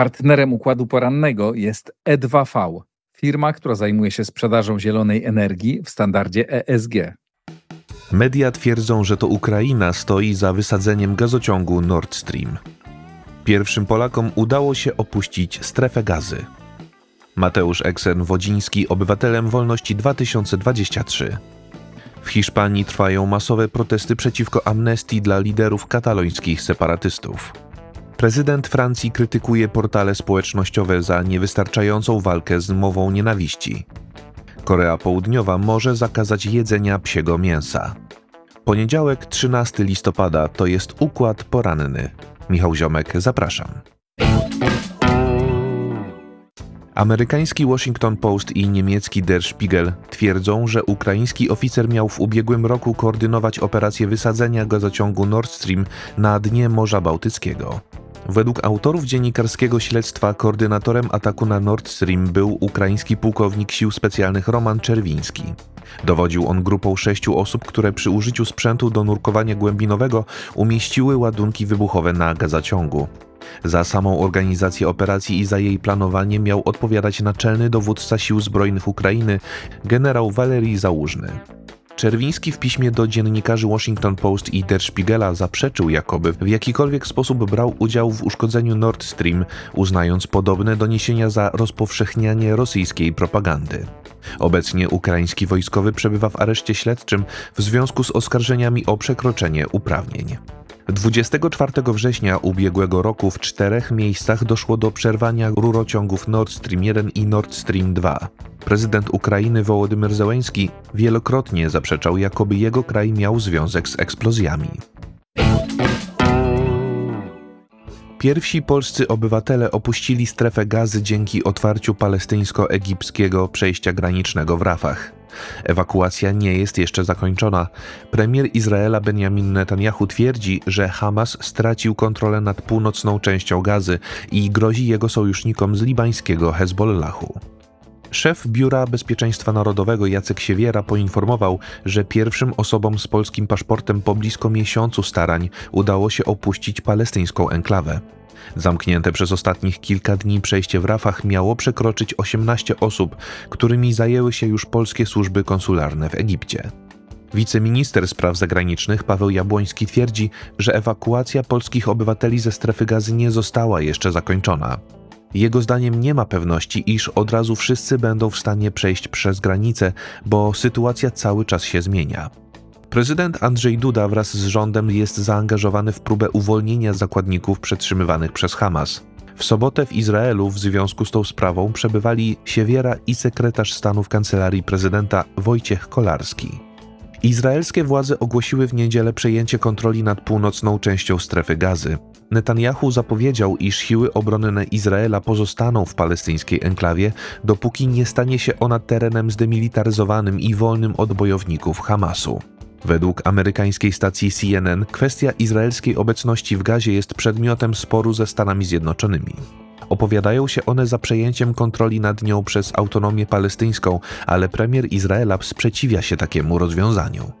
Partnerem układu porannego jest E2V, firma, która zajmuje się sprzedażą zielonej energii w standardzie ESG. Media twierdzą, że to Ukraina stoi za wysadzeniem gazociągu Nord Stream. Pierwszym Polakom udało się opuścić strefę gazy. Mateusz Eksen-Wodziński, obywatelem Wolności 2023. W Hiszpanii trwają masowe protesty przeciwko amnestii dla liderów katalońskich separatystów. Prezydent Francji krytykuje portale społecznościowe za niewystarczającą walkę z mową nienawiści. Korea Południowa może zakazać jedzenia psiego mięsa. Poniedziałek 13 listopada to jest układ poranny. Michał Ziomek, zapraszam. Amerykański Washington Post i niemiecki Der Spiegel twierdzą, że ukraiński oficer miał w ubiegłym roku koordynować operację wysadzenia gazociągu Nord Stream na dnie Morza Bałtyckiego. Według autorów dziennikarskiego śledztwa koordynatorem ataku na Nord Stream był ukraiński pułkownik sił specjalnych Roman Czerwiński. Dowodził on grupą sześciu osób, które przy użyciu sprzętu do nurkowania głębinowego umieściły ładunki wybuchowe na gazociągu. Za samą organizację operacji i za jej planowanie miał odpowiadać naczelny dowódca sił zbrojnych Ukrainy, generał Walerii Załużny. Czerwiński w piśmie do dziennikarzy Washington Post i Der Spiegela zaprzeczył, jakoby w jakikolwiek sposób brał udział w uszkodzeniu Nord Stream, uznając podobne doniesienia za rozpowszechnianie rosyjskiej propagandy. Obecnie ukraiński wojskowy przebywa w areszcie śledczym w związku z oskarżeniami o przekroczenie uprawnień. 24 września ubiegłego roku w czterech miejscach doszło do przerwania rurociągów Nord Stream 1 i Nord Stream 2. Prezydent Ukrainy Wołodymyr Zełenski wielokrotnie zaprzeczał, jakoby jego kraj miał związek z eksplozjami. Pierwsi polscy obywatele opuścili strefę gazy dzięki otwarciu palestyńsko-egipskiego przejścia granicznego w Rafah. Ewakuacja nie jest jeszcze zakończona. Premier Izraela Benjamin Netanyahu twierdzi, że Hamas stracił kontrolę nad północną częścią gazy i grozi jego sojusznikom z libańskiego Hezbollahu. Szef Biura Bezpieczeństwa Narodowego Jacek Siewiera poinformował, że pierwszym osobom z polskim paszportem po blisko miesiącu starań udało się opuścić palestyńską enklawę. Zamknięte przez ostatnich kilka dni przejście w Rafach miało przekroczyć 18 osób, którymi zajęły się już polskie służby konsularne w Egipcie. Wiceminister spraw zagranicznych Paweł Jabłoński twierdzi, że ewakuacja polskich obywateli ze strefy gazy nie została jeszcze zakończona. Jego zdaniem nie ma pewności, iż od razu wszyscy będą w stanie przejść przez granicę, bo sytuacja cały czas się zmienia. Prezydent Andrzej Duda wraz z rządem jest zaangażowany w próbę uwolnienia zakładników przetrzymywanych przez Hamas. W sobotę w Izraelu w związku z tą sprawą przebywali Siewiera i sekretarz stanu w kancelarii prezydenta Wojciech Kolarski. Izraelskie władze ogłosiły w niedzielę przejęcie kontroli nad północną częścią strefy gazy. Netanyahu zapowiedział, iż siły obronne Izraela pozostaną w palestyńskiej enklawie, dopóki nie stanie się ona terenem zdemilitaryzowanym i wolnym od bojowników Hamasu. Według amerykańskiej stacji CNN kwestia izraelskiej obecności w gazie jest przedmiotem sporu ze Stanami Zjednoczonymi. Opowiadają się one za przejęciem kontroli nad nią przez autonomię palestyńską, ale premier Izraela sprzeciwia się takiemu rozwiązaniu.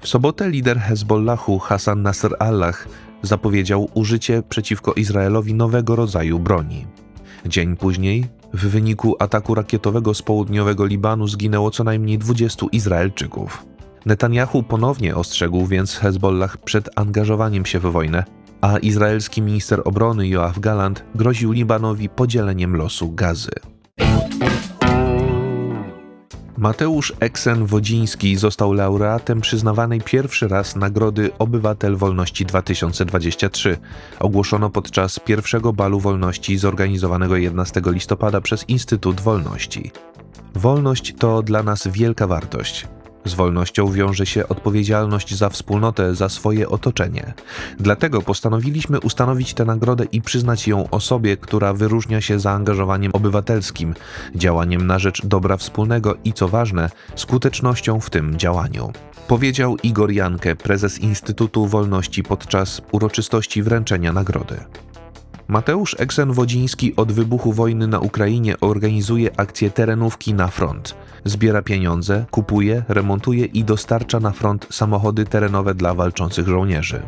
W sobotę lider Hezbollahu Hassan Nasr Allah zapowiedział użycie przeciwko Izraelowi nowego rodzaju broni. Dzień później, w wyniku ataku rakietowego z południowego Libanu zginęło co najmniej 20 Izraelczyków. Netanyahu ponownie ostrzegł więc Hezbollah przed angażowaniem się w wojnę, a izraelski minister obrony Joachim Galant groził Libanowi podzieleniem losu gazy. Mateusz Eksen-Wodziński został laureatem przyznawanej pierwszy raz Nagrody Obywatel Wolności 2023. Ogłoszono podczas pierwszego balu wolności zorganizowanego 11 listopada przez Instytut Wolności. Wolność to dla nas wielka wartość. Z wolnością wiąże się odpowiedzialność za wspólnotę, za swoje otoczenie. Dlatego postanowiliśmy ustanowić tę nagrodę i przyznać ją osobie, która wyróżnia się zaangażowaniem obywatelskim, działaniem na rzecz dobra wspólnego i co ważne, skutecznością w tym działaniu. Powiedział Igor Jankę, prezes Instytutu Wolności podczas uroczystości wręczenia nagrody. Mateusz Eksen-Wodziński od wybuchu wojny na Ukrainie organizuje akcję terenówki na front. Zbiera pieniądze, kupuje, remontuje i dostarcza na front samochody terenowe dla walczących żołnierzy.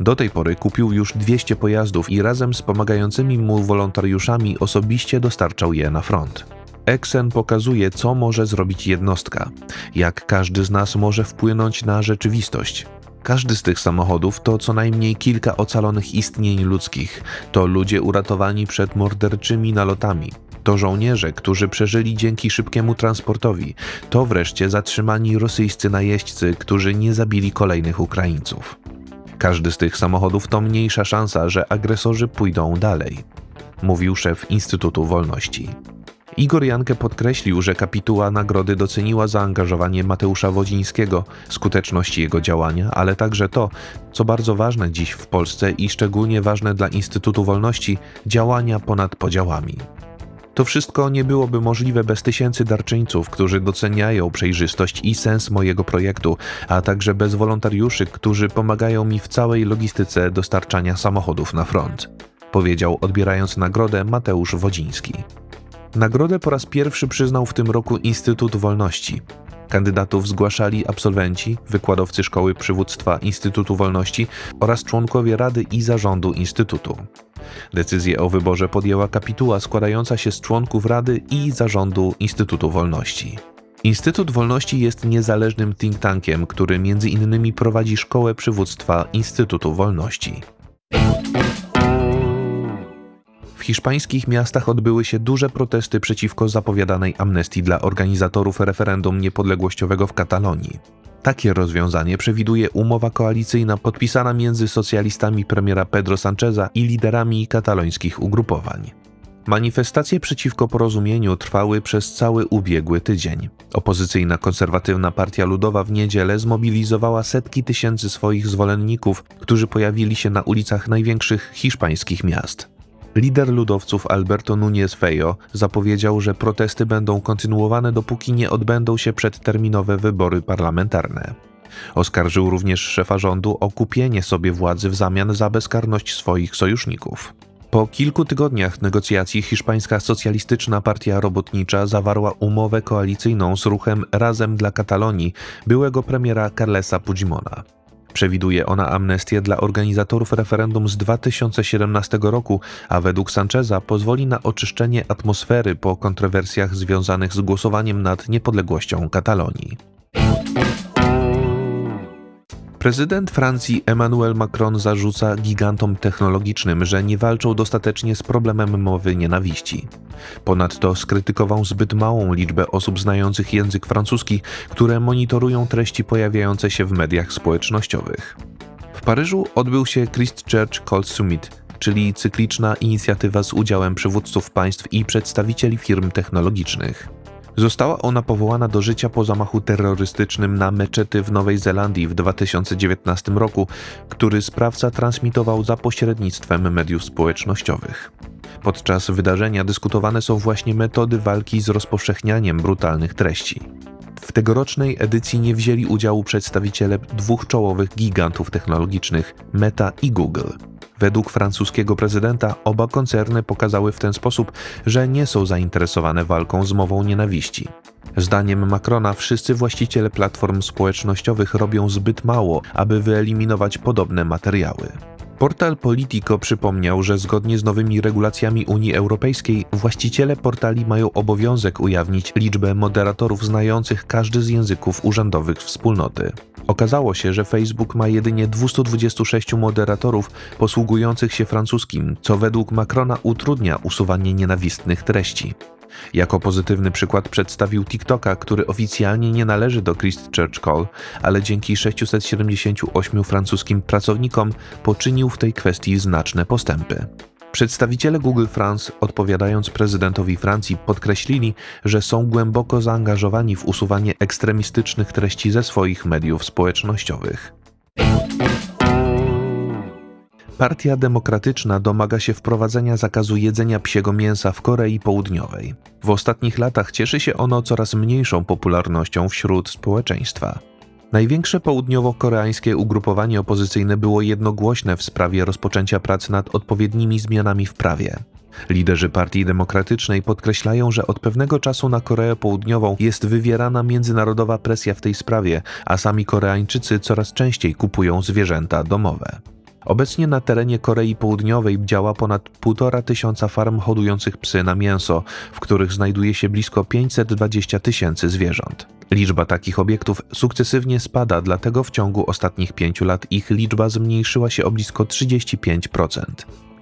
Do tej pory kupił już 200 pojazdów i razem z pomagającymi mu wolontariuszami osobiście dostarczał je na front. Eksen pokazuje, co może zrobić jednostka, jak każdy z nas może wpłynąć na rzeczywistość. Każdy z tych samochodów to co najmniej kilka ocalonych istnień ludzkich. To ludzie uratowani przed morderczymi nalotami. To żołnierze, którzy przeżyli dzięki szybkiemu transportowi. To wreszcie zatrzymani rosyjscy najeźdźcy, którzy nie zabili kolejnych Ukraińców. Każdy z tych samochodów to mniejsza szansa, że agresorzy pójdą dalej, mówił szef Instytutu Wolności. Igor Jankę podkreślił, że kapituła nagrody doceniła zaangażowanie Mateusza Wodzińskiego, skuteczność jego działania, ale także to, co bardzo ważne dziś w Polsce i szczególnie ważne dla Instytutu Wolności, działania ponad podziałami. To wszystko nie byłoby możliwe bez tysięcy darczyńców, którzy doceniają przejrzystość i sens mojego projektu, a także bez wolontariuszy, którzy pomagają mi w całej logistyce dostarczania samochodów na front, powiedział odbierając nagrodę Mateusz Wodziński. Nagrodę po raz pierwszy przyznał w tym roku Instytut Wolności. Kandydatów zgłaszali absolwenci, wykładowcy Szkoły Przywództwa Instytutu Wolności oraz członkowie Rady i Zarządu Instytutu. Decyzję o wyborze podjęła kapituła składająca się z członków Rady i Zarządu Instytutu Wolności. Instytut Wolności jest niezależnym think tankiem, który między innymi prowadzi Szkołę Przywództwa Instytutu Wolności. W hiszpańskich miastach odbyły się duże protesty przeciwko zapowiadanej amnestii dla organizatorów referendum niepodległościowego w Katalonii. Takie rozwiązanie przewiduje umowa koalicyjna podpisana między socjalistami premiera Pedro Sancheza i liderami katalońskich ugrupowań. Manifestacje przeciwko porozumieniu trwały przez cały ubiegły tydzień. Opozycyjna konserwatywna Partia Ludowa w niedzielę zmobilizowała setki tysięcy swoich zwolenników, którzy pojawili się na ulicach największych hiszpańskich miast. Lider ludowców Alberto Núñez Feio zapowiedział, że protesty będą kontynuowane dopóki nie odbędą się przedterminowe wybory parlamentarne. Oskarżył również szefa rządu o kupienie sobie władzy w zamian za bezkarność swoich sojuszników. Po kilku tygodniach negocjacji hiszpańska socjalistyczna partia robotnicza zawarła umowę koalicyjną z ruchem Razem dla Katalonii byłego premiera Carlesa Puigdemona. Przewiduje ona amnestię dla organizatorów referendum z 2017 roku, a według Sancheza pozwoli na oczyszczenie atmosfery po kontrowersjach związanych z głosowaniem nad niepodległością Katalonii. Prezydent Francji Emmanuel Macron zarzuca gigantom technologicznym, że nie walczą dostatecznie z problemem mowy nienawiści. Ponadto skrytykował zbyt małą liczbę osób znających język francuski, które monitorują treści pojawiające się w mediach społecznościowych. W Paryżu odbył się Christchurch Call Summit, czyli cykliczna inicjatywa z udziałem przywódców państw i przedstawicieli firm technologicznych. Została ona powołana do życia po zamachu terrorystycznym na meczety w Nowej Zelandii w 2019 roku, który sprawca transmitował za pośrednictwem mediów społecznościowych. Podczas wydarzenia dyskutowane są właśnie metody walki z rozpowszechnianiem brutalnych treści. W tegorocznej edycji nie wzięli udziału przedstawiciele dwóch czołowych gigantów technologicznych Meta i Google. Według francuskiego prezydenta oba koncerny pokazały w ten sposób, że nie są zainteresowane walką z mową nienawiści. Zdaniem Macrona wszyscy właściciele platform społecznościowych robią zbyt mało, aby wyeliminować podobne materiały. Portal Politico przypomniał, że zgodnie z nowymi regulacjami Unii Europejskiej właściciele portali mają obowiązek ujawnić liczbę moderatorów znających każdy z języków urzędowych wspólnoty. Okazało się, że Facebook ma jedynie 226 moderatorów posługujących się francuskim, co według Macrona utrudnia usuwanie nienawistnych treści. Jako pozytywny przykład przedstawił TikToka, który oficjalnie nie należy do Christchurch Call, ale dzięki 678 francuskim pracownikom poczynił w tej kwestii znaczne postępy. Przedstawiciele Google France, odpowiadając prezydentowi Francji, podkreślili, że są głęboko zaangażowani w usuwanie ekstremistycznych treści ze swoich mediów społecznościowych. Partia Demokratyczna domaga się wprowadzenia zakazu jedzenia psiego mięsa w Korei Południowej. W ostatnich latach cieszy się ono coraz mniejszą popularnością wśród społeczeństwa. Największe południowo-koreańskie ugrupowanie opozycyjne było jednogłośne w sprawie rozpoczęcia prac nad odpowiednimi zmianami w prawie. Liderzy Partii Demokratycznej podkreślają, że od pewnego czasu na Koreę Południową jest wywierana międzynarodowa presja w tej sprawie, a sami Koreańczycy coraz częściej kupują zwierzęta domowe. Obecnie na terenie Korei Południowej działa ponad 1,5 tysiąca farm hodujących psy na mięso, w których znajduje się blisko 520 tysięcy zwierząt. Liczba takich obiektów sukcesywnie spada, dlatego w ciągu ostatnich pięciu lat ich liczba zmniejszyła się o blisko 35%.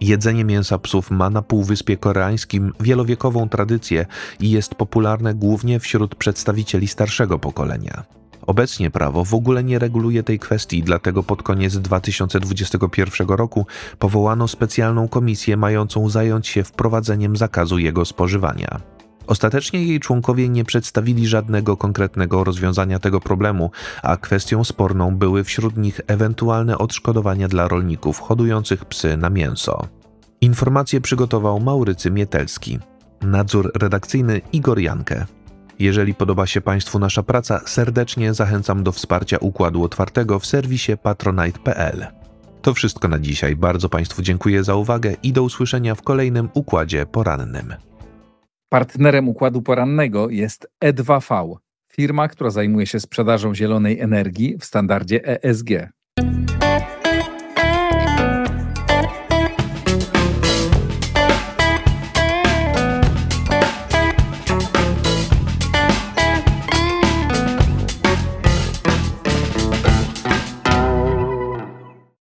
Jedzenie mięsa psów ma na Półwyspie Koreańskim wielowiekową tradycję i jest popularne głównie wśród przedstawicieli starszego pokolenia. Obecnie prawo w ogóle nie reguluje tej kwestii, dlatego pod koniec 2021 roku powołano specjalną komisję mającą zająć się wprowadzeniem zakazu jego spożywania. Ostatecznie jej członkowie nie przedstawili żadnego konkretnego rozwiązania tego problemu, a kwestią sporną były wśród nich ewentualne odszkodowania dla rolników hodujących psy na mięso. Informacje przygotował Maurycy Mietelski. Nadzór redakcyjny Igor Jankę. Jeżeli podoba się Państwu nasza praca, serdecznie zachęcam do wsparcia Układu Otwartego w serwisie patronite.pl. To wszystko na dzisiaj. Bardzo Państwu dziękuję za uwagę i do usłyszenia w kolejnym Układzie Porannym. Partnerem układu porannego jest E2V, firma, która zajmuje się sprzedażą zielonej energii w standardzie ESG.